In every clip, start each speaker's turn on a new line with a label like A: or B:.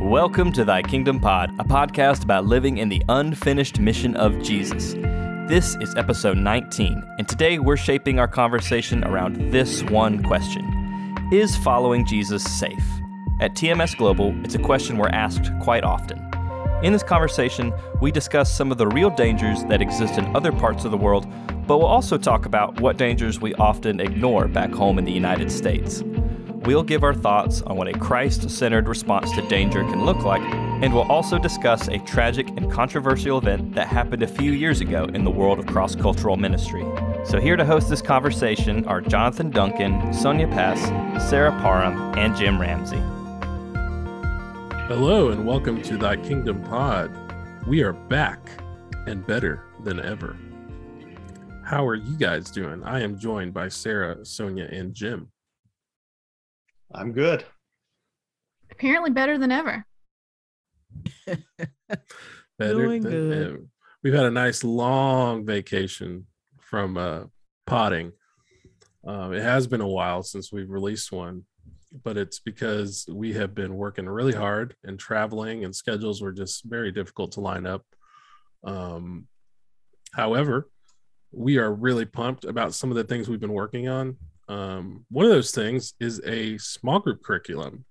A: Welcome to Thy Kingdom Pod, a podcast about living in the unfinished mission of Jesus. This is episode 19, and today we're shaping our conversation around this one question Is following Jesus safe? At TMS Global, it's a question we're asked quite often. In this conversation, we discuss some of the real dangers that exist in other parts of the world, but we'll also talk about what dangers we often ignore back home in the United States. We'll give our thoughts on what a Christ centered response to danger can look like, and we'll also discuss a tragic and controversial event that happened a few years ago in the world of cross cultural ministry. So, here to host this conversation are Jonathan Duncan, Sonia Pass, Sarah Parham, and Jim Ramsey.
B: Hello and welcome to Thy Kingdom Pod. We are back and better than ever. How are you guys doing? I am joined by Sarah, Sonia, and Jim.
C: I'm good.
D: Apparently better than ever.
B: Better
E: Doing
B: than
E: good.
B: ever. We've had a nice long vacation from uh, potting. Um, it has been a while since we've released one, but it's because we have been working really hard and traveling, and schedules were just very difficult to line up. Um, however, we are really pumped about some of the things we've been working on. Um, one of those things is a small group curriculum.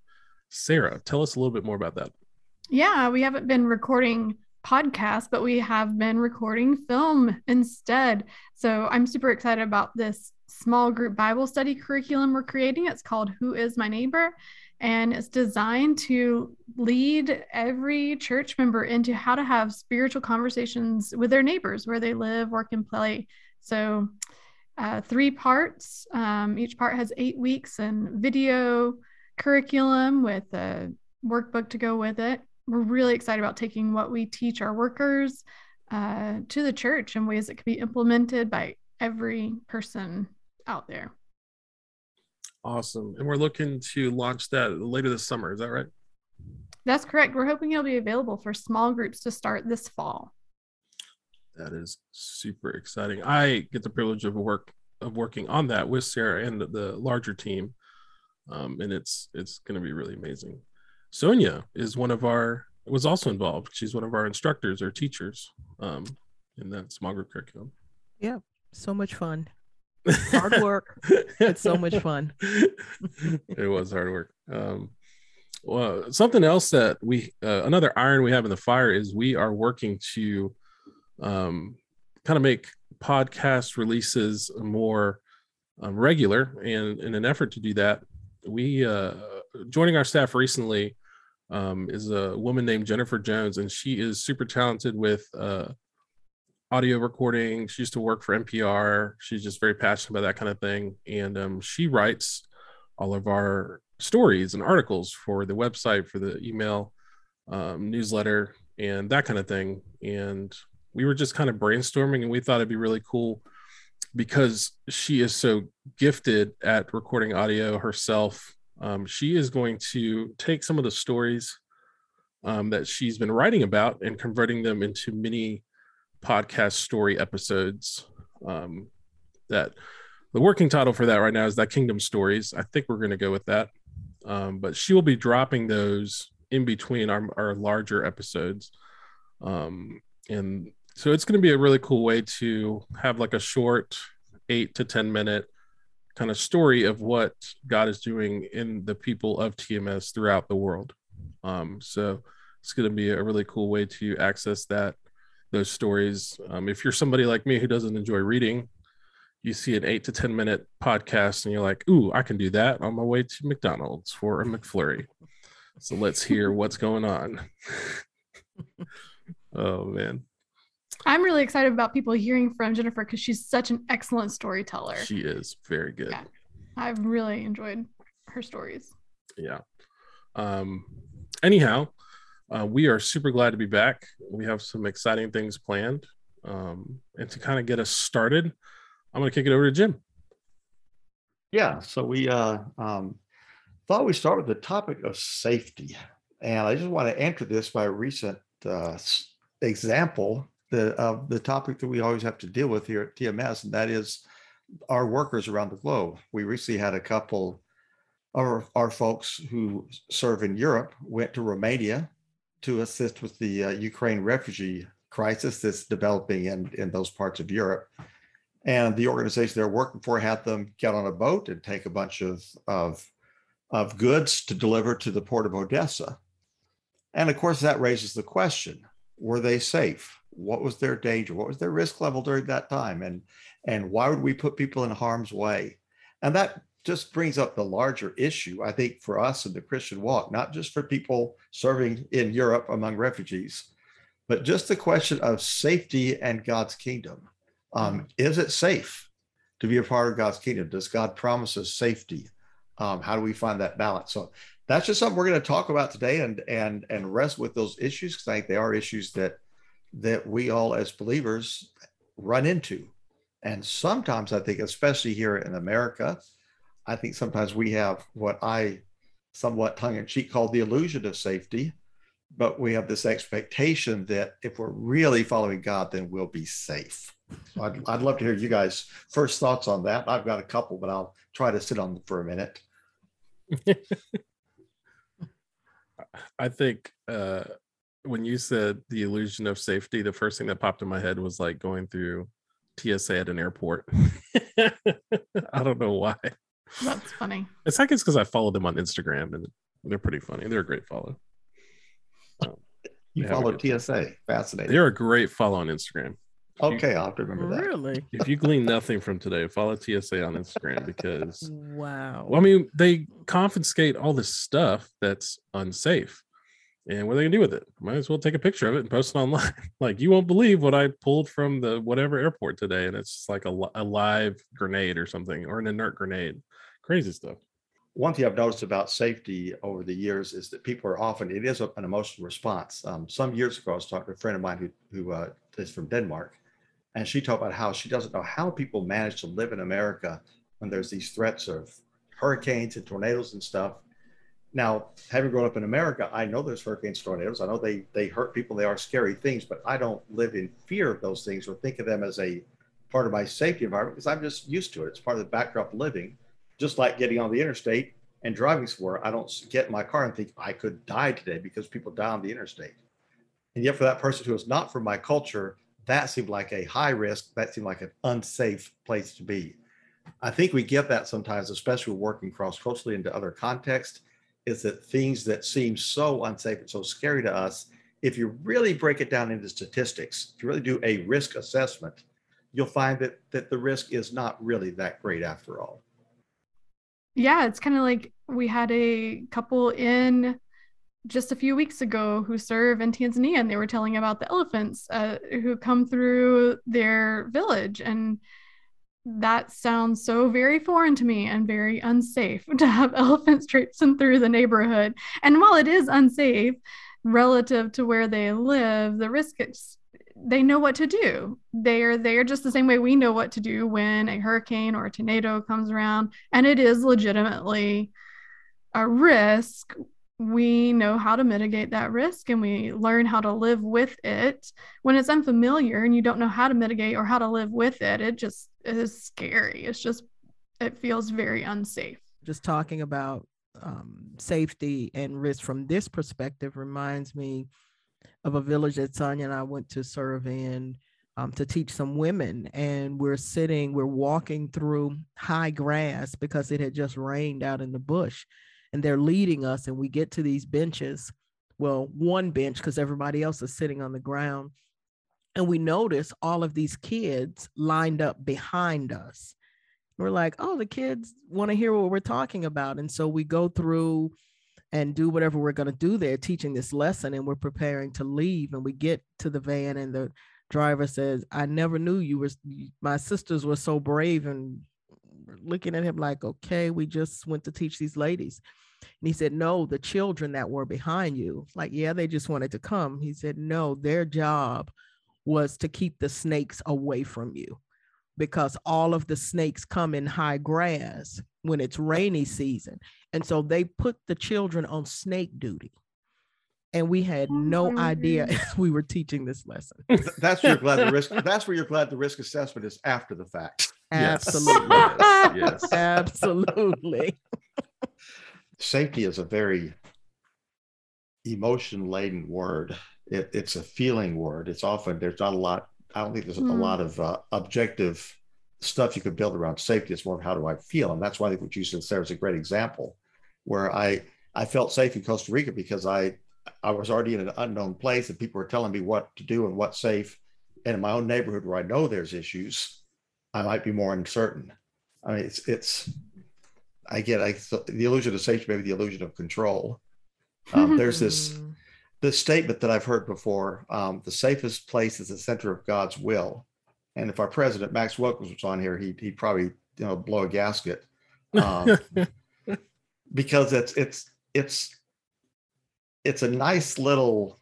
B: Sarah, tell us a little bit more about that.
D: Yeah, we haven't been recording podcasts, but we have been recording film instead. So I'm super excited about this small group Bible study curriculum we're creating. It's called Who is My Neighbor? And it's designed to lead every church member into how to have spiritual conversations with their neighbors where they live, work, and play. So, uh, three parts. Um, each part has eight weeks and video curriculum with a workbook to go with it. We're really excited about taking what we teach our workers uh, to the church in ways that can be implemented by every person out there.
B: Awesome. And we're looking to launch that later this summer. Is that right?
D: That's correct. We're hoping it'll be available for small groups to start this fall.
B: That is super exciting. I get the privilege of work of working on that with Sarah and the larger team. Um, and it's it's going to be really amazing. Sonia is one of our was also involved. She's one of our instructors or teachers um, in that small group curriculum.
E: Yeah, so much fun. Hard work. It's so much fun.
B: it was hard work. Um, well, something else that we uh, another iron we have in the fire is we are working to um, kind of make podcast releases more um, regular, and in an effort to do that, we uh, joining our staff recently um, is a woman named Jennifer Jones, and she is super talented with uh, audio recording. She used to work for NPR. She's just very passionate about that kind of thing, and um, she writes all of our stories and articles for the website, for the email um, newsletter, and that kind of thing. And we were just kind of brainstorming, and we thought it'd be really cool because she is so gifted at recording audio herself. Um, she is going to take some of the stories um, that she's been writing about and converting them into mini podcast story episodes. Um, that the working title for that right now is that Kingdom Stories. I think we're going to go with that. Um, but she will be dropping those in between our, our larger episodes. Um, and so it's going to be a really cool way to have like a short eight to 10 minute kind of story of what God is doing in the people of TMS throughout the world. Um, so it's going to be a really cool way to access that those stories. Um, if you're somebody like me who doesn't enjoy reading, you see an eight to 10 minute podcast and you're like, ooh, I can do that on my way to McDonald's for a McFlurry. So let's hear what's going on. oh, man.
D: I'm really excited about people hearing from Jennifer because she's such an excellent storyteller.
B: She is very good.
D: Yeah. I've really enjoyed her stories.
B: Yeah. Um, anyhow, uh, we are super glad to be back. We have some exciting things planned. Um, and to kind of get us started, I'm going to kick it over to Jim.
C: Yeah. So we uh, um, thought we'd start with the topic of safety. And I just want to enter this by a recent uh, example the, of the topic that we always have to deal with here at TMS, and that is our workers around the globe. We recently had a couple our, our folks who serve in Europe went to Romania to assist with the uh, Ukraine refugee crisis that's developing in, in those parts of Europe. And the organization they're working for had them get on a boat and take a bunch of, of, of goods to deliver to the port of Odessa. And of course, that raises the question were they safe? What was their danger? What was their risk level during that time? And, and why would we put people in harm's way? And that just brings up the larger issue, I think, for us in the Christian walk, not just for people serving in Europe among refugees, but just the question of safety and God's kingdom. Um, mm-hmm. is it safe to be a part of God's kingdom? Does God promise us safety? Um, how do we find that balance? So that's just something we're going to talk about today and and and rest with those issues because I think they are issues that that we all as believers run into. And sometimes I think, especially here in America, I think sometimes we have what I somewhat tongue in cheek call the illusion of safety, but we have this expectation that if we're really following God, then we'll be safe. So I'd, I'd love to hear you guys' first thoughts on that. I've got a couple, but I'll try to sit on them for a minute.
B: I think uh, when you said the illusion of safety, the first thing that popped in my head was like going through TSA at an airport. I don't know why.
D: That's funny.
B: It's like it's because I follow them on Instagram and they're pretty funny. They're a great follow.
C: Um, you follow TSA. Fascinating.
B: They're a great follow on Instagram.
C: Okay, I'll have to remember that.
E: Really?
B: If you glean nothing from today, follow TSA on Instagram because
E: wow.
B: Well, I mean, they confiscate all this stuff that's unsafe. And what are they gonna do with it? Might as well take a picture of it and post it online. like you won't believe what I pulled from the whatever airport today, and it's like a, a live grenade or something, or an inert grenade crazy stuff.
C: One thing I've noticed about safety over the years is that people are often, it is an emotional response. Um, some years ago, I was talking to a friend of mine who, who uh, is from Denmark, and she talked about how she doesn't know how people manage to live in America when there's these threats of hurricanes and tornadoes and stuff. Now, having grown up in America, I know there's hurricanes, tornadoes. I know they they hurt people. They are scary things, but I don't live in fear of those things or think of them as a part of my safety environment because I'm just used to it. It's part of the backdrop of living just like getting on the interstate and driving somewhere. I don't get in my car and think I could die today because people die on the interstate. And yet, for that person who is not from my culture, that seemed like a high risk. That seemed like an unsafe place to be. I think we get that sometimes, especially working cross culturally into other contexts, is that things that seem so unsafe and so scary to us, if you really break it down into statistics, if you really do a risk assessment, you'll find that that the risk is not really that great after all
D: yeah, it's kind of like we had a couple in just a few weeks ago who serve in Tanzania, and they were telling about the elephants uh, who come through their village. And that sounds so very foreign to me and very unsafe to have elephants traipsing through the neighborhood. And while it is unsafe relative to where they live, the risk is they know what to do. They are they are just the same way we know what to do when a hurricane or a tornado comes around and it is legitimately a risk. We know how to mitigate that risk and we learn how to live with it. When it's unfamiliar and you don't know how to mitigate or how to live with it, it just is scary. It's just it feels very unsafe.
E: Just talking about um, safety and risk from this perspective reminds me of a village that Sonia and I went to serve in um, to teach some women. And we're sitting, we're walking through high grass because it had just rained out in the bush. And they're leading us, and we get to these benches. Well, one bench because everybody else is sitting on the ground. And we notice all of these kids lined up behind us. We're like, oh, the kids want to hear what we're talking about. And so we go through and do whatever we're going to do there teaching this lesson and we're preparing to leave and we get to the van and the driver says i never knew you were my sisters were so brave and looking at him like okay we just went to teach these ladies and he said no the children that were behind you like yeah they just wanted to come he said no their job was to keep the snakes away from you because all of the snakes come in high grass when it's rainy season. And so they put the children on snake duty. And we had oh no oh, idea we were teaching this lesson.
C: That's where you're glad the risk that's where you're glad the risk assessment is after the fact.
B: Yes.
E: Absolutely.
B: Yes. yes.
E: Absolutely.
C: Safety is a very emotion laden word. It, it's a feeling word. It's often, there's not a lot, I don't think there's a
D: Hmm.
C: lot of uh, objective stuff you could build around safety. It's more of how do I feel? And that's why I think what you said there is a great example where I, I felt safe in Costa Rica because I, I was already in an unknown place and people were telling me what to do and what's safe. And in my own neighborhood where I know there's issues, I might be more uncertain. I mean, it's, it's, I get I, the illusion of safety, maybe the illusion of control. Um, there's this this statement that I've heard before: um, the safest place is the center of God's will. And if our president Max Wilkins was on here, he'd, he'd probably you know blow a gasket um, because it's it's it's it's a nice little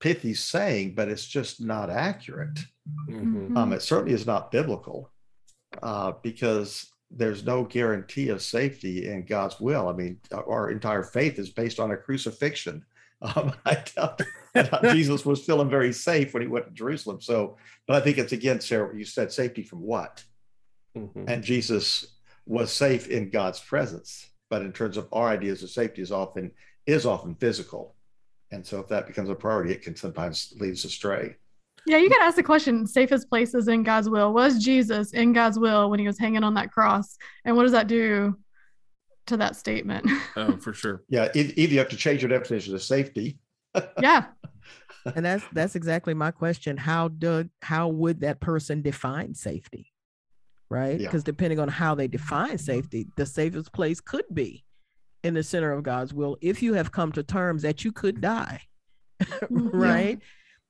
C: pithy saying, but it's just not accurate.
B: Mhm.
C: Um, it certainly is not biblical uh, because there's no guarantee of safety in God's will. I mean, our entire faith is based on a crucifixion. Um, I doubt, Jesus was feeling very safe when he went to Jerusalem. So, but I think it's again, Sarah, you said safety from what?
B: Mhm.
C: And Jesus was safe in God's presence. But in terms of our ideas of safety is often is often physical. And so if that becomes a priority, it can sometimes lead us astray.
D: Yeah, you could ask the question safest places in God's will. Was Jesus in God's will when he was hanging on that cross? And what does that do to that statement?
B: Oh, for sure.
C: Yeah, either you have to change your definition of safety
D: yeah.
E: and that's that's exactly my question. How do how would that person define safety? Right?
C: Yeah.
E: Because depending on how they define safety, the safest place could be in the center of God's will if you have come to terms that you could die.
D: Mhm.
E: right?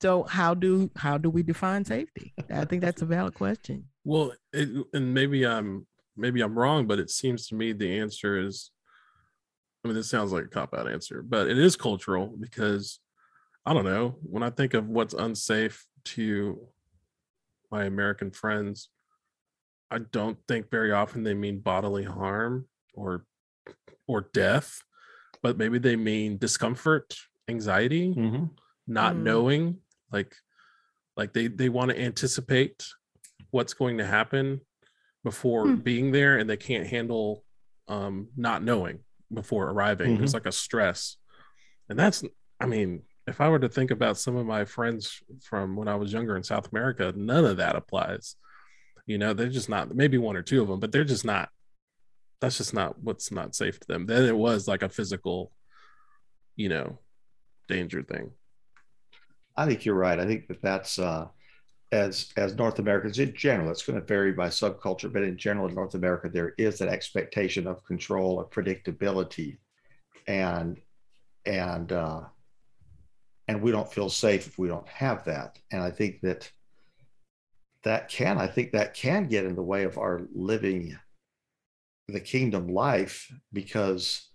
E: So how do how do we define safety? I think that's a valid question.
B: Well, it, and maybe I'm maybe I'm wrong, but it seems to me the answer is. I mean, this sounds like a cop out answer, but it is cultural because I don't know. When I think of what's unsafe to my American friends, I don't think very often they mean bodily harm or or death, but maybe they mean discomfort, anxiety, not
E: Mm.
B: knowing like like they they want to anticipate what's going to happen before
D: Hmm.
B: being there and they can't handle um not knowing before arriving. There's like a stress. And that's i mean if i were to think about some of my friends from when i was younger in south america none of that applies. You know they're just not maybe one or two of them but they're just not that's just not what's not safe to them. Then it was like a physical you know danger thing
C: I think you're right. I think that that's uh, as as North Americans in general. It's going to vary by subculture, but in general, in North America, there is an expectation of control, of predictability, and and uh, and we don't feel safe if we don't have that. And I think that that can, I think that can get in the way of our living the kingdom life because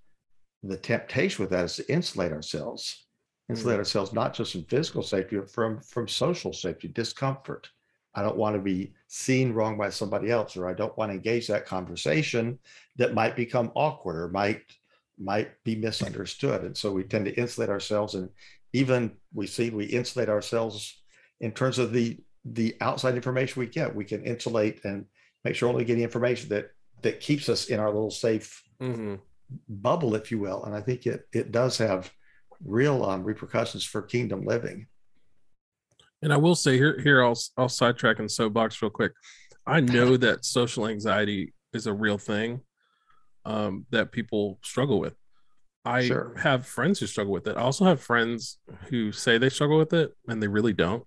C: the temptation with that is to insulate ourselves insulate ourselves not just from physical safety but from from social safety discomfort. I don't want to be seen wrong by somebody else or i don't want to engage that conversation that might become awkward or might might be misunderstood. And so we tend to insulate ourselves and even we see we insulate ourselves in terms of the the outside information we get. We can insulate and make sure only getting information that that keeps us in our little safe
B: mm-hmm.
C: bubble if you will. And i think it it does have real um, repercussions for kingdom living.
B: And I will say here, here I'll I'll sidetrack and soapbox real quick. I know that social anxiety is a real thing um, that people struggle with. I
C: Sure.
B: have friends who struggle with it. I also have friends who say they struggle with it and they really don't.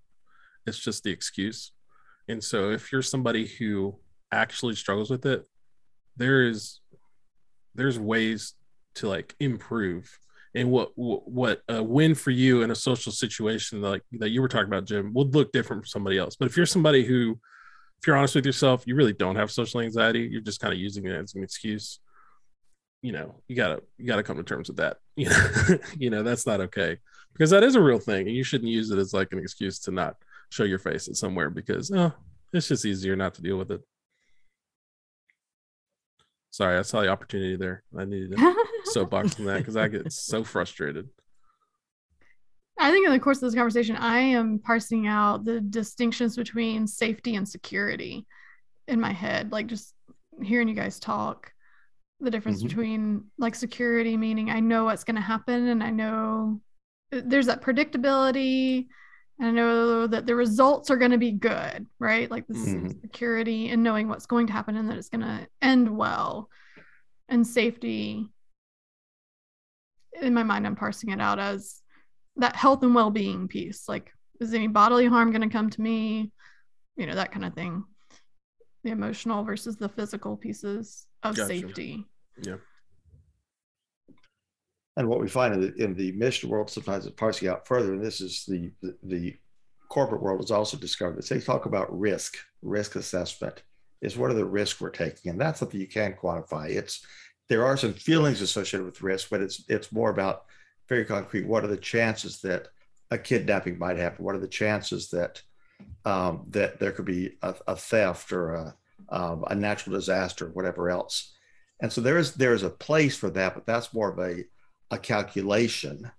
B: It's just the excuse. And so if you're somebody who actually struggles with it, there is there's ways to like improve and what what a win for you in a social situation like that you were talking about jim would look different from somebody else. But if you're somebody who if you're honest with yourself you really don't have social anxiety you're just kind of using it as an excuse you know you gotta you gotta come to terms with that you know you know that's not okay. Because that is a real thing and you shouldn't use it as like an excuse to not show your face at somewhere because oh it's just easier not to deal with it sorry i saw the opportunity there i needed to soapbox on that because I get so frustrated.
D: I think in the course of this conversation, I am parsing out the distinctions between safety and security. in my head, like just hearing you guys talk. The difference
C: Mhm.
D: between like security, meaning I know what's going to happen and I know uh, there's that predictability. And I know that the results are going to be good, right? Like this
C: Mhm.
D: security and knowing what's going to happen and that it's going to end well and safety. In my mind, I'm parsing it out as that health and well being piece. Like, is any bodily harm going to come to me? You know, that kind of thing. The emotional versus the physical pieces of
B: Gotcha.
D: safety.
B: Yeah.
C: And what we find in the, in the mission world, sometimes it's parsing out further, and this is the, the, corporate world has also discovered this. They talk about risk, risk assessment is what are the risks we're taking? And that's something you can quantify. It's there are some feelings associated with risk, but it's it's more about very concrete. What are the chances that a kidnapping might happen? What are the chances that um, that there could be a, a theft or a, um, a natural disaster, or whatever else? And so there is there is a place for that, but that's more of a a calculation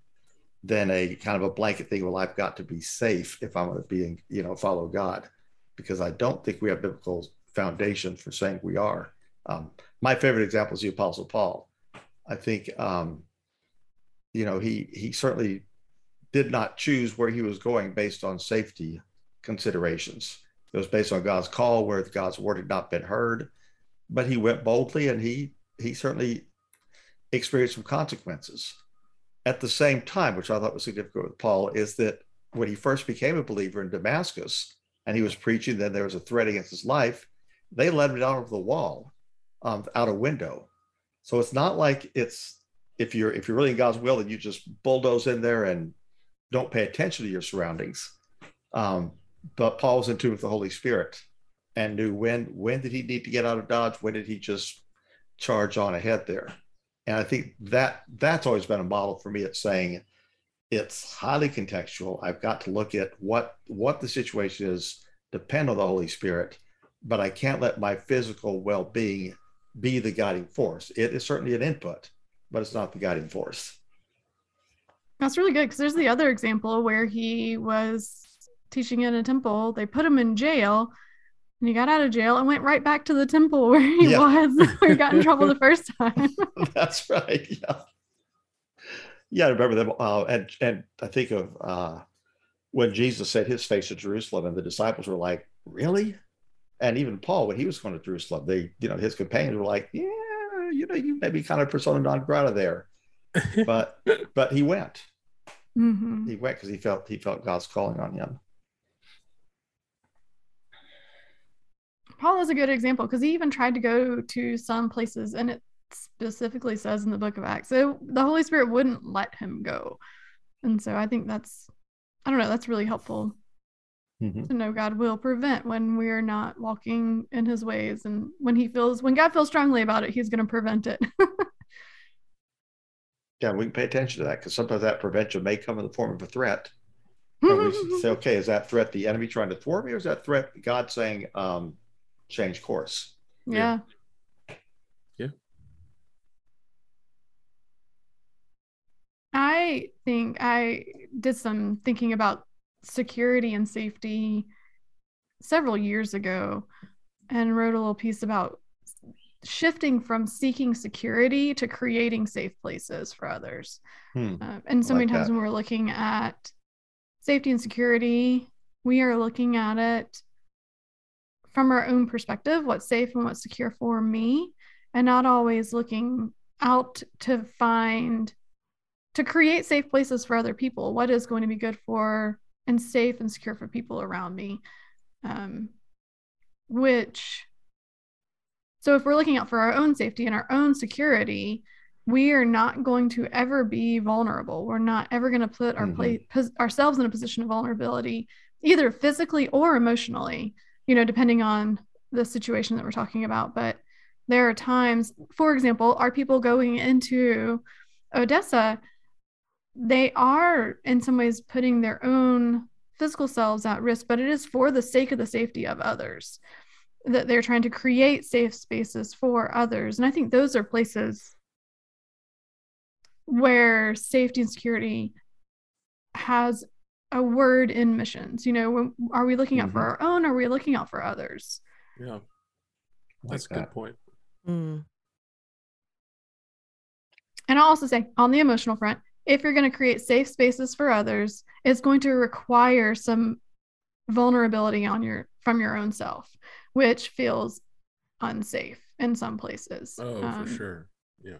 C: than a kind of a blanket thing. Well, I've got to be safe if I'm going to be, you know, follow God, because I don't think we have biblical foundation for saying we are. Um, my favorite example is the Apostle Paul. I think, um, you know, he he certainly did not choose where he was going based on safety considerations. It was based on God's call, where God's word had not been heard, but he went boldly, and he he certainly experienced some consequences. At the same time, which I thought was significant with Paul, is that when he first became a believer in Damascus and he was preaching, then there was a threat against his life. They let him down over the wall, um, out a window. So it's not like it's if you're if you're really in God's will, then you just bulldoze in there and don't pay attention to your surroundings. Um, but Paul was in tune with the Holy Spirit and knew when when did he need to get out of Dodge? When did he just charge on ahead there? And I think that that's always been a model for me. It's saying it's highly contextual. I've got to look at what what the situation is, depend on the Holy Spirit, but I can't let my physical well-being be the guiding force. It is certainly an input, but it's not the guiding force.
D: That's really good because there's the other example where he was teaching in a temple. They put him in jail and he got out of jail and went right back to the temple where he
C: Yeah.
D: was, where he got in trouble the first time.
C: That's right. Yeah. Yeah, I remember them. Uh, and and I think of uh, when Jesus set his face to Jerusalem, and the disciples were like, "Really?" And even Paul, when he was going to Jerusalem, they, you know, his companions were like, "Yeah, you know, you may be kind of persona non grata there," but but he went.
D: Mhm.
C: He went because he felt he felt God's calling on him.
D: Paul is a good example because he even tried to go to some places and it specifically says in the book of Acts. So the Holy Spirit wouldn't let him go. And so I think that's, I don't know, that's really helpful
C: Mhm.
D: to know God will prevent when we're not walking in his ways. And when he feels, when God feels strongly about it, he's going to prevent it.
C: Yeah, we can pay attention to that because sometimes that prevention may come in the form of a threat. And we say, okay, is that threat the enemy trying to thwart me, or is that threat God saying, um, change course?
D: yeah.
B: Yeah.
D: I think I did some thinking about security and safety several years ago and wrote a little piece about shifting from seeking security to creating safe places for others.
C: Hmm.
D: Uh, and so
C: I
D: many times
C: that.
D: when we're looking at safety and security, we are looking at it from our own perspective what's safe and what's secure for me, and not always looking out to find to create safe places for other people. What is going to be good for and safe and secure for people around me? Um, which, so if we're looking out for our own safety and our own security, we are not going to ever be vulnerable. We're not ever going to put our
C: Mhm.
D: place pos- ourselves in a position of vulnerability, either physically or emotionally. You know, depending on the situation that we're talking about. But there are times, for example, are people going into Odessa? They are in some ways putting their own physical selves at risk, but it is for the sake of the safety of others that they're trying to create safe spaces for others. And I think those are places where safety and security has a word in missions. You know, when, are we looking out for our own? Or are we looking out for others?
B: Yeah. That's a good point.
E: Mm.
D: And I'll also say on the emotional front, if you're going to create safe spaces for others, it's going to require some vulnerability on your from your own self, which feels unsafe in some places.
B: Oh,
D: Um,
B: for sure. Yeah.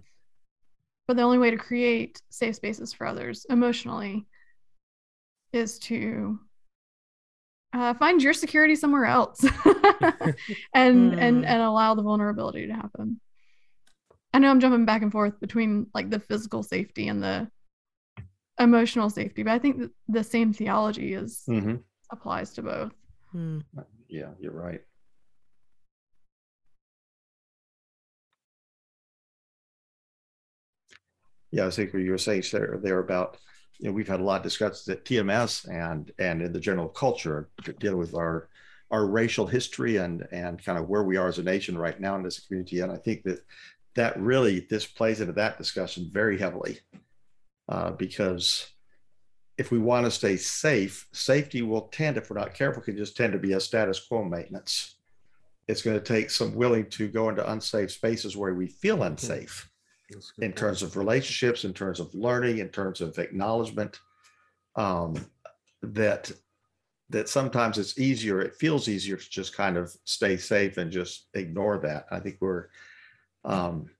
D: But the only way to create safe spaces for others emotionally is to uh, find your security somewhere else and
E: Mm.
D: and and allow the vulnerability to happen. I know I'm jumping back and forth between like the physical safety and the emotional safety, but I think that the same theology is
C: Mhm.
D: applies to both.
E: Mm.
C: Yeah, you're right. Yeah, I think what you were saying there, there about, you know, we've had a lot of discussions at TMS and and in the general culture dealing with our our racial history and and kind of where we are as a nation right now in this community. And I think that that really this plays into that discussion very heavily uh, because if we want to stay safe, safety will tend, if we're not careful, can just tend to be a status quo maintenance. It's going to take some willing to go into unsafe spaces where we feel unsafe
B: a good
C: in terms of relationships, in terms of learning, in terms of acknowledgement. Um, that that sometimes it's easier, it feels easier to just kind of stay safe and just ignore that. I think we're um,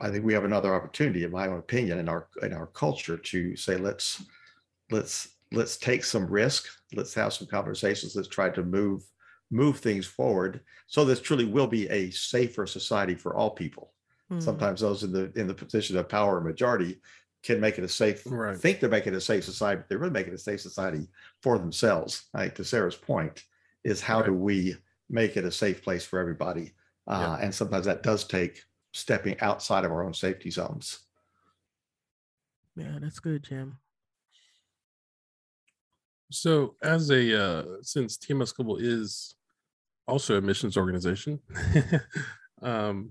C: I think we have another opportunity, in my own opinion, in our in our culture to say let's let's let's take some risk, let's have some conversations, let's try to move move things forward so this truly will be a safer society for all people
E: Mm.
C: sometimes those in the in the position of power and majority can make it a safe
B: Right.
C: think they're making a safe society but they're really making a safe society for themselves I think to sarah's point is how
B: Right.
C: do we make it a safe place for everybody uh, and sometimes that does take stepping outside of our own safety zones
E: Yeah, that's good, Jim.
B: So, as a uh, since TMS Global is also a missions organization, um,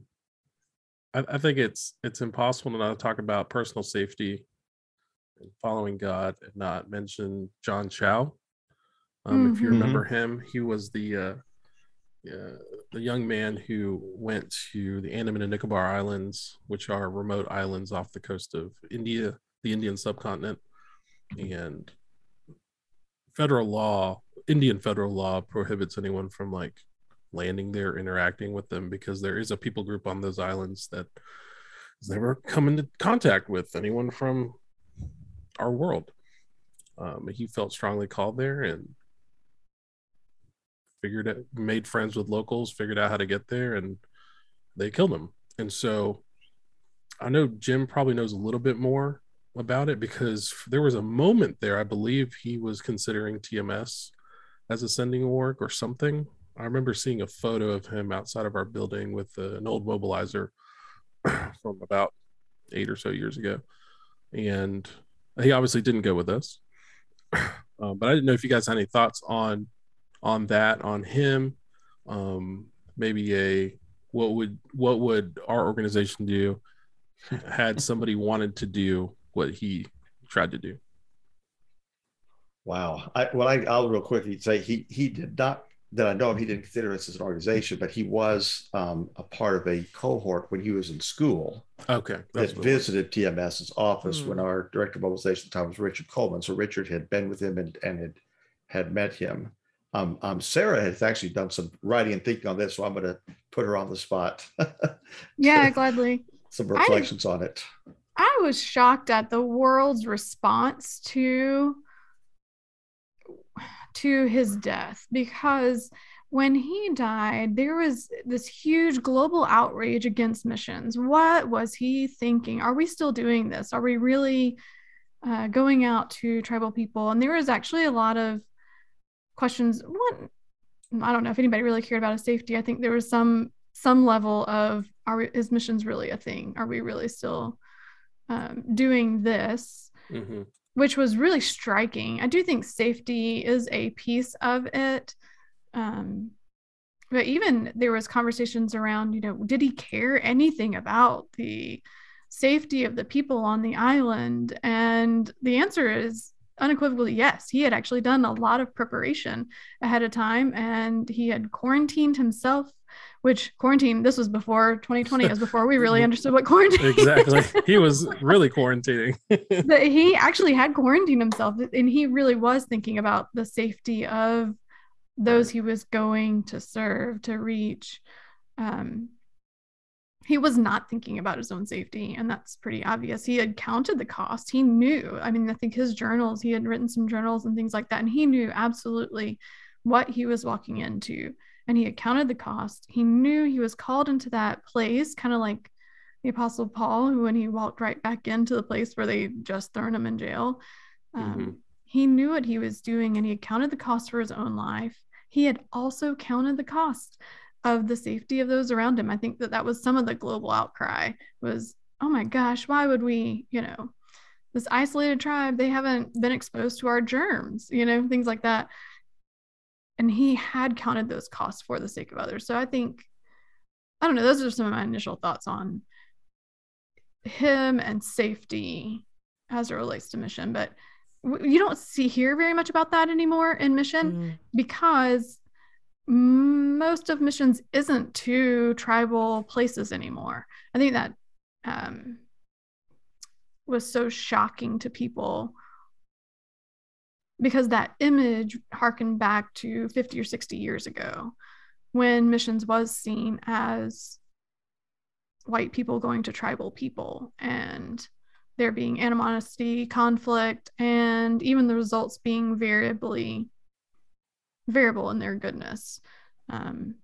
B: I, I think it's it's impossible to not talk about personal safety and following God and not mention John Chau. Um, If you
D: Mhm.
B: remember him, he was the uh, uh, the young man who went to the Andaman and Nicobar Islands, which are remote islands off the coast of India, the Indian subcontinent, and federal law, Indian federal law prohibits anyone from like landing there, interacting with them, because there is a people group on those islands that has never come into contact with anyone from our world. Um, he felt strongly called there and figured it, made friends with locals, figured out how to get there, and they killed him. And so I know Jim probably knows a little bit more about it because there was a moment there, I believe he was considering TMS as a sending org or something. I remember seeing a photo of him outside of our building with uh, an old mobilizer from about eight or so years ago. And he obviously didn't go with us. Uh, but I didn't know if you guys had any thoughts on on that, on him. Um, maybe a what would what would our organization do had somebody wanted to do what he tried to do.
C: Wow. I, well, I, I'll real quickly say he he did not that I know of. He didn't consider us as an organization, but he was um, a part of a cohort when he was in school
B: Okay,
C: that
B: that's what it was.
C: visited TMS's office when
E: Hmm.
C: our director of mobilization at the time was Richard Coleman. So Richard had been with him and, and had had met him. Um, um, Sarah has actually done some writing and thinking on this, so I'm going to put her on the spot.
D: Yeah, gladly.
C: some reflections on it.
D: I was shocked at the world's response to to his death because when he died there was this huge global outrage against missions. What was he thinking? Are we still doing this? Are we really uh, going out to tribal people? And there was actually a lot of questions. One i don't know if anybody really cared about his safety. I think there was some some level of are we, is missions really a thing? Are we really still um, doing this,
B: Mhm.
D: Which was really striking. I do think safety is a piece of it. Um, but even there was conversations around, you know, did he care anything about the safety of the people on the island? And the answer is unequivocally yes. He had actually done a lot of preparation ahead of time and he had quarantined himself which quarantine this was before 2020 as before we really understood what quarantine
B: exactly. He was really quarantining.
D: That he actually had quarantined himself and he really was thinking about the safety of those he was going to serve to reach um, he was not thinking about his own safety and that's pretty obvious. He had counted the cost. He knew i mean i think his journals he had written some journals and things like that and he knew absolutely what he was walking into and he accounted the cost. He knew he was called into that place, kind of like the Apostle Paul, who, when he walked right back into the place where they just thrown him in jail, um, mm-hmm. he knew what he was doing and he accounted the cost for his own life. He had also counted the cost of the safety of those around him. I think that that was some of the global outcry was, oh my gosh, why would we, you know, this isolated tribe, they haven't been exposed to our germs, you know, things like that and he had counted those costs for the sake of others. So I think, I don't know, those are some of my initial thoughts on him and safety as it relates to mission. But you don't see hear very much about that anymore in mission mm. because most of missions isn't to tribal places anymore. I think that um, was so shocking to people because that image harkened back to 50 or 60 years ago when missions was seen as white people going to tribal people and there being animosity, conflict, and even the results being variably variable in their goodness. Um,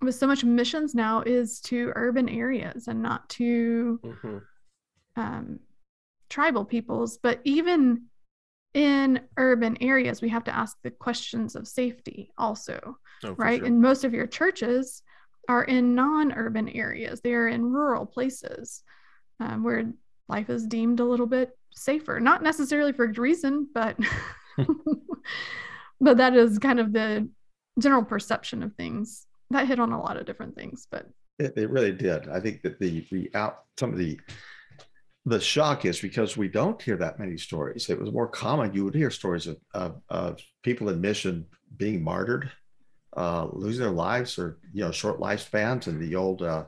D: with so much missions now is to urban areas and not to mm-hmm. um, tribal peoples, but even in urban areas, we have to ask the questions of safety also, oh, right? Sure. And most of your churches are in non urban areas, they are in rural places um, where life is deemed a little bit safer, not necessarily for good reason, but. but that is kind of the general perception of things that hit on a lot of different things but
C: it, it really did i think that the the out some of the the shock is because we don't hear that many stories. It was more common you would hear stories of, of, of people in mission being martyred, uh, losing their lives, or you know, short lifespans, and the old, uh,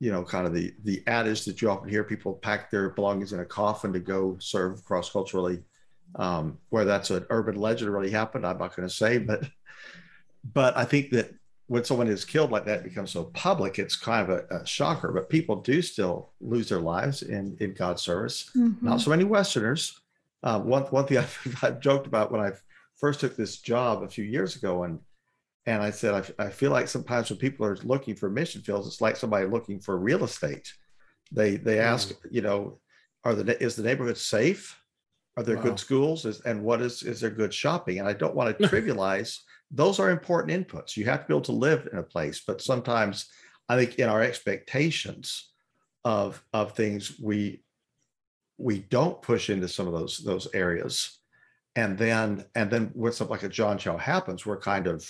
C: you know, kind of the the adage that you often hear: people pack their belongings in a coffin to go serve cross culturally. Um, where that's an urban legend really happened, I'm not going to say, but but I think that when someone is killed like that becomes so public, it's kind of a, a shocker. But people do still lose their lives in in God's service. Mm-hmm. Not so many Westerners. Uh, one one thing I've, I've, joked about when I first took this job a few years ago, and and I said I, I feel like sometimes when people are looking for mission fields, it's like somebody looking for real estate. They they ask, mm. you know, are the is the neighborhood safe? Are there wow. good schools? Is, and what is is there good shopping? And I don't want to trivialize those are important inputs. You have to be able to live in a place, but sometimes I think in our expectations of of things, we we don't push into some of those those areas, and then and then when something like a John Chau happens, we're kind of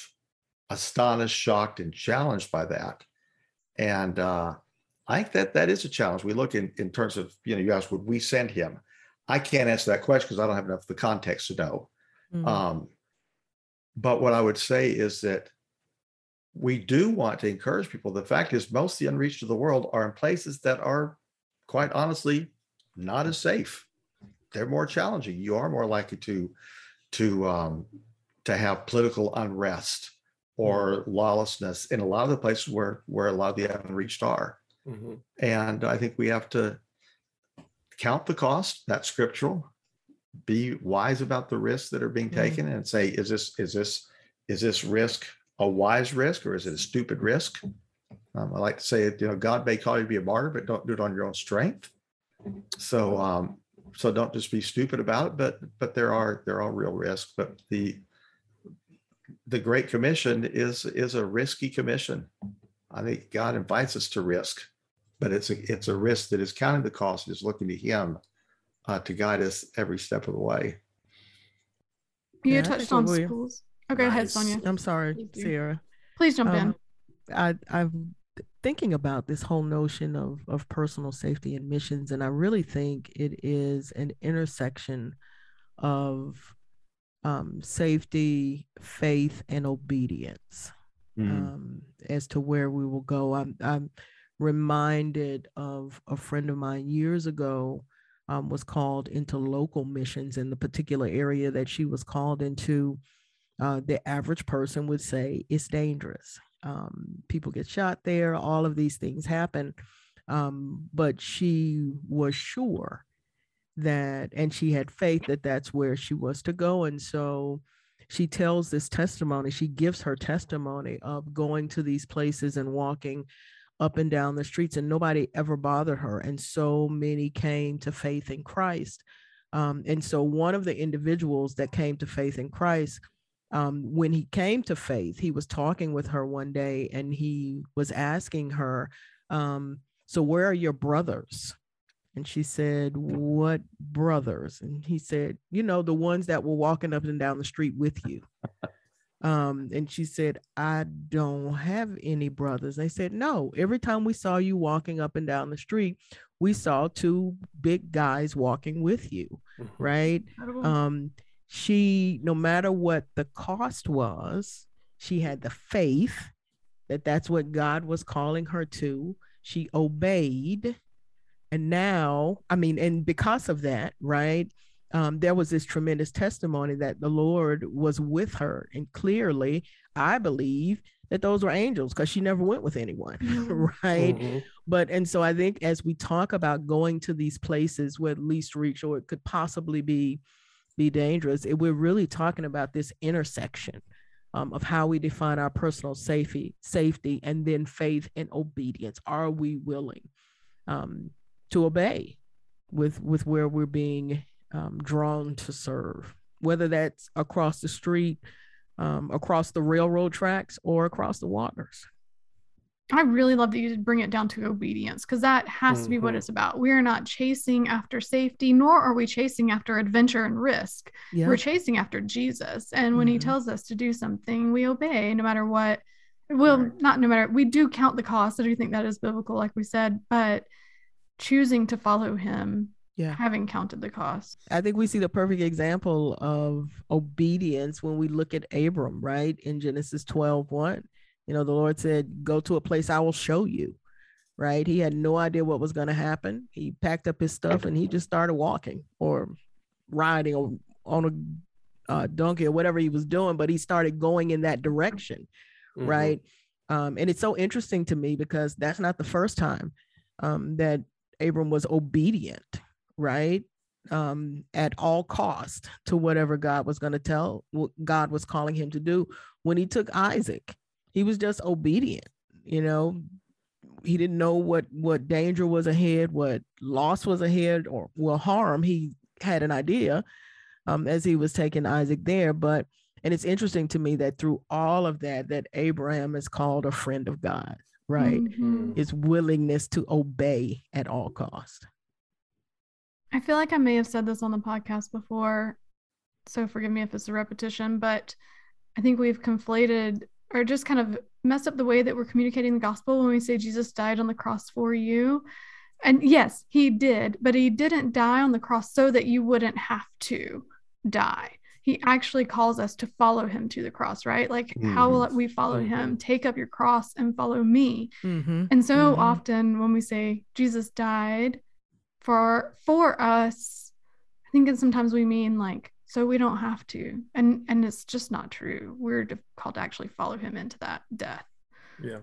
C: astonished, shocked, and challenged by that. And uh, I think that that is a challenge. We look in in terms of you know you asked would we send him? I can't answer that question because I don't have enough of the context to know. Mm-hmm. Um, but what I would say is that we do want to encourage people. The fact is, most of the unreached of the world are in places that are, quite honestly, not as safe. They're more challenging. You are more likely to to um, to have political unrest or mm-hmm. lawlessness in a lot of the places where where a lot of the unreached are. Mm-hmm. And I think we have to count the cost. That's scriptural be wise about the risks that are being mm-hmm. taken mm-hmm. and say is this is this is this risk a wise risk or is it a stupid risk um, i like to say you know god may call you to be a martyr but don't do it on your own strength so um so don't just be stupid about it but but there are there are real risks but the the great commission is is a risky commission i think god invites us to risk but it's a it's a risk that is counting the cost is looking to him uh, to guide us every step of the way.
D: You yeah, touched on schools. Okay, nice. ahead, Sonia.
E: I'm sorry, Sarah.
D: Please jump um,
E: in. I, I've thinking about this whole notion of of personal safety and missions, and I really think it is an intersection of um, safety, faith, and obedience mm. um, as to where we will go. I'm, I'm reminded of a friend of mine years ago um, was called into local missions in the particular area that she was called into. Uh, the average person would say it's dangerous. Um, people get shot there, all of these things happen. Um, but she was sure that, and she had faith that that's where she was to go. And so she tells this testimony, she gives her testimony of going to these places and walking up and down the streets, and nobody ever bothered her. And so many came to faith in Christ. Um, and so one of the individuals that came to faith in Christ, um, when he came to faith, he was talking with her one day and he was asking her, um, So, where are your brothers? And she said, What brothers? And he said, You know, the ones that were walking up and down the street with you. Um, and she said, I don't have any brothers. They said, No, every time we saw you walking up and down the street, we saw two big guys walking with you, mm-hmm. right? Um, she, no matter what the cost was, she had the faith that that's what God was calling her to. She obeyed and now, I mean, and because of that, right, um, there was this tremendous testimony that the Lord was with her. And clearly, I believe that those were angels because she never went with anyone, mm-hmm. right? Mm-hmm. But, and so I think as we talk about going to these places where least reach or it could possibly be be dangerous, it, we're really talking about this intersection um, of how we define our personal safety, safety, and then faith and obedience. Are we willing? Um, to obey with with where we're being um, drawn to serve, whether that's across the street, um, across the railroad tracks, or across the waters.
D: I really love that you bring it down to obedience because that has mm-hmm. to be what mm-hmm. it's about. We are not chasing after safety, nor are we chasing after adventure and risk. Yeah. We're chasing after Jesus. And when mm-hmm. he tells us to do something, we obey no matter what. Well, right. not no matter, we do count the cost. I do think that is biblical, like we said, but choosing to follow him yeah. Having counted the cost
E: i think we see the perfect example of obedience when we look at abram right? In genesis 12 1 you know the lord said go to a place i will show you right? He had no idea what was going to happen. He packed up his stuff and he just started walking or riding or on a uh, donkey or whatever he was doing but he started going in that direction mm-hmm. right? Um, and it's so interesting to me because that's not the first time um, that Abram was obedient, right? Um, at all cost to whatever God was going to tell, what God was calling him to do. When he took Isaac, he was just obedient. You know, he didn't know what what danger was ahead, what loss was ahead, or well harm. He had an idea um, as he was taking Isaac there, but and it's interesting to me that through all of that, that Abraham is called a friend of God right? Mm-hmm. Is willingness to obey at all cost.
D: I feel like I may have said this on the podcast before, so forgive me if it's a repetition, but I think we've conflated or just kind of messed up the way that we're communicating the gospel when we say Jesus died on the cross for you. And yes, he did, but he didn't die on the cross so that you wouldn't have to die he actually calls us to follow him to the cross, right? Like, mm-hmm. how will we follow mm-hmm. him? Take up your cross and follow me. Mm-hmm. And so mm-hmm. often when we say Jesus died for for us, I think and sometimes we mean like so we don't have to, and and it's just not true. We're called to actually follow him into that death.
B: Yeah.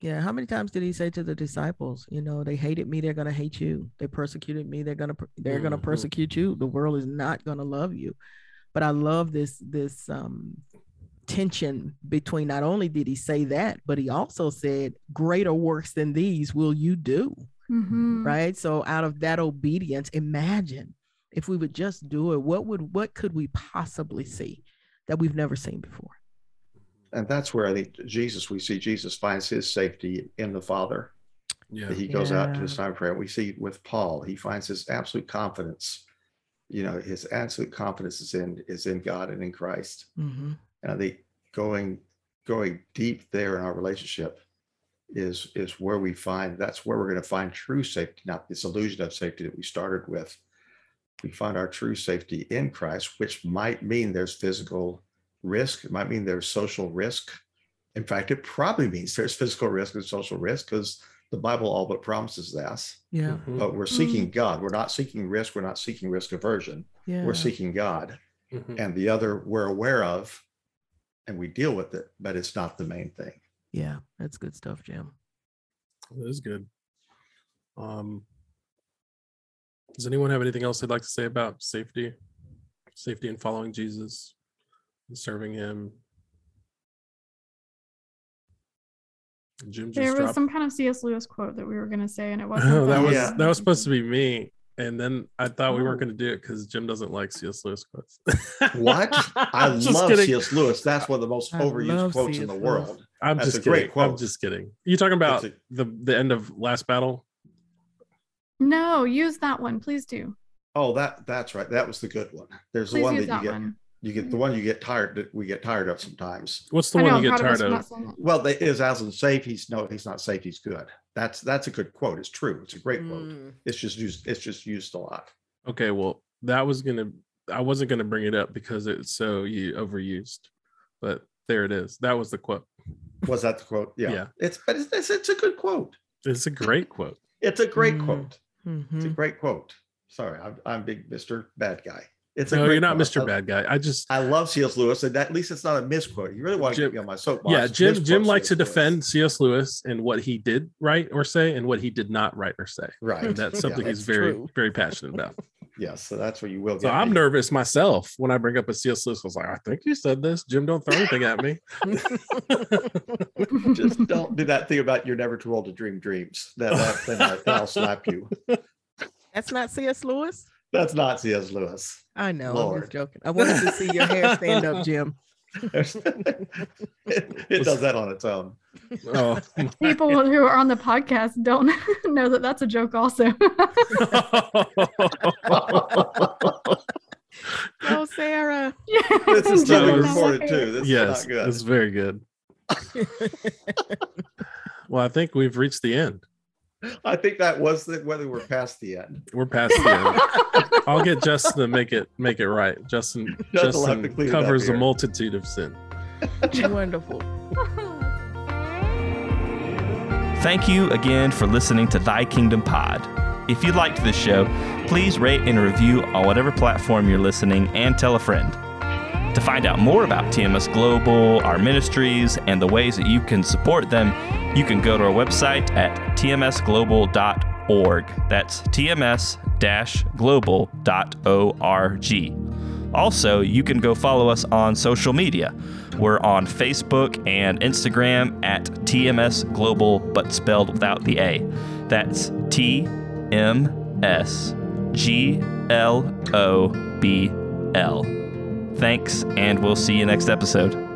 E: Yeah, how many times did he say to the disciples, you know, they hated me, they're going to hate you. They persecuted me, they're going to they're mm-hmm. going to persecute you. The world is not going to love you. But I love this this um tension between not only did he say that, but he also said, greater works than these will you do. Mm-hmm. Right? So out of that obedience, imagine if we would just do it, what would what could we possibly see that we've never seen before?
C: and that's where I think Jesus, we see Jesus finds his safety in the Father. Yeah. He goes yeah. out to his time of prayer. We see with Paul, he finds his absolute confidence. You know, his absolute confidence is in is in God and in Christ. Mm-hmm. And I think going going deep there in our relationship is is where we find that's where we're going to find true safety, not this illusion of safety that we started with. We find our true safety in Christ, which might mean there's physical risk. It might mean there's social risk. In fact, it probably means there's physical risk and social risk because the Bible all but promises that.
E: Yeah.
B: Mhm,
C: But we're seeking God. We're not seeking risk. We're not seeking risk aversion.
E: Yeah.
C: We're seeking God.
B: mhm.
C: And the other we're aware of and we deal with it, but it's not the main thing.
E: Yeah. That's good stuff, Jim.
B: That is good. Um, does anyone have anything else they'd like to say about safety, safety and following Jesus, and serving Him? Jim just
D: There was
B: dropped.
D: some kind of C.S. Lewis quote that we were going to say, and it wasn't.
B: Oh, that was
C: Yeah.
B: that was supposed to be me, and then I thought we weren't
E: Oh.
B: going to do it because Jim doesn't like C.S. Lewis quotes.
C: What? I love
B: kidding.
C: C.S. Lewis. That's one of the most
E: I
C: overused
E: love
C: quotes in the world.
B: I'm
C: That's
B: just
C: a great
B: kidding. I'm just kidding. You talking about
C: It's
B: the the end of Last Battle?
D: No, use that one, please do.
C: Oh, that that's right. That was the good one. There's the one that you get.
D: one.
C: You get the one you get tired that we get tired of sometimes.
B: What's the
D: I
B: one
D: know,
B: you get
D: proud of us
B: tired of?
D: not.
C: Well, they, is Aslan safe? He's no, he's not safe. He's good. That's that's a good quote. It's true. It's a great quote.
E: Mm.
C: It's just used. It's just used a lot.
B: Okay, well, that was gonna. I wasn't gonna bring it up because it's so you overused, but there it is. That was the quote.
C: Was that the quote? Yeah.
B: Yeah.
C: It's but it's, it's it's a good quote.
B: It's a great quote.
C: It's a great
E: Mm.
C: quote. It's a great quote. Sorry, I'm I'm big Mister Bad Guy. It's a
B: No,
C: great
B: you're not
C: quote.
B: Mr.
C: I-
B: Bad Guy. I just
C: I love C.S. Lewis, and at least it's not a misquote. You really want to
B: Jim-
C: get me on my soapbox.
B: yeah. Jim Jim likes to
C: C.S. Lewis.
B: defend C.S. Lewis and what he did write or say and what he did not write or say.
C: Right.
B: And that's something
C: Yeah.
B: he's very
E: true.
B: very passionate about.
C: Yes, so that's what you will
B: So
C: get.
B: I'm
C: me.
B: nervous myself when I bring up a C.S. Lewis. I was like, I think you said this. Jim, don't throw anything at me.
C: Just don't do that thing about you're never too old to dream dreams. That, that then, then I'll slap you.
E: That's not C.S. Lewis.
C: That's not C.S. Lewis.
E: I know. I'm
C: Lord.
E: just joking. I wanted to see your hair stand up, Jim.
C: it, it does that on its own.
B: oh,
D: People who are on the podcast don't know that that's a joke, also.
E: Oh, Sarah.
C: This is
B: That
C: being
B: was-
C: recorded too. This
B: yes,
C: is not good.
B: it's very good. well, I think we've reached the end.
C: I think that was the, whether we're past the end.
B: We're past the end. I'll get Justin to make it make it right. Justin
C: Justin will have to
B: Justin
C: clean it up
B: covers a multitude of sin.
E: Wonderful.
A: Thank you again for listening to Thy Kingdom Pod. If you liked this show, please rate and review on whatever platform you're listening and tell a friend. To find out more about TMS Global, our ministries, and the ways that you can support them, you can go to our website at tmsglobal.org. That's tms global.org. Also, you can go follow us on social media. We're on Facebook and Instagram at TMS Global, but spelled without the A. That's T M S G L O B L. Thanks, and we'll see you next episode.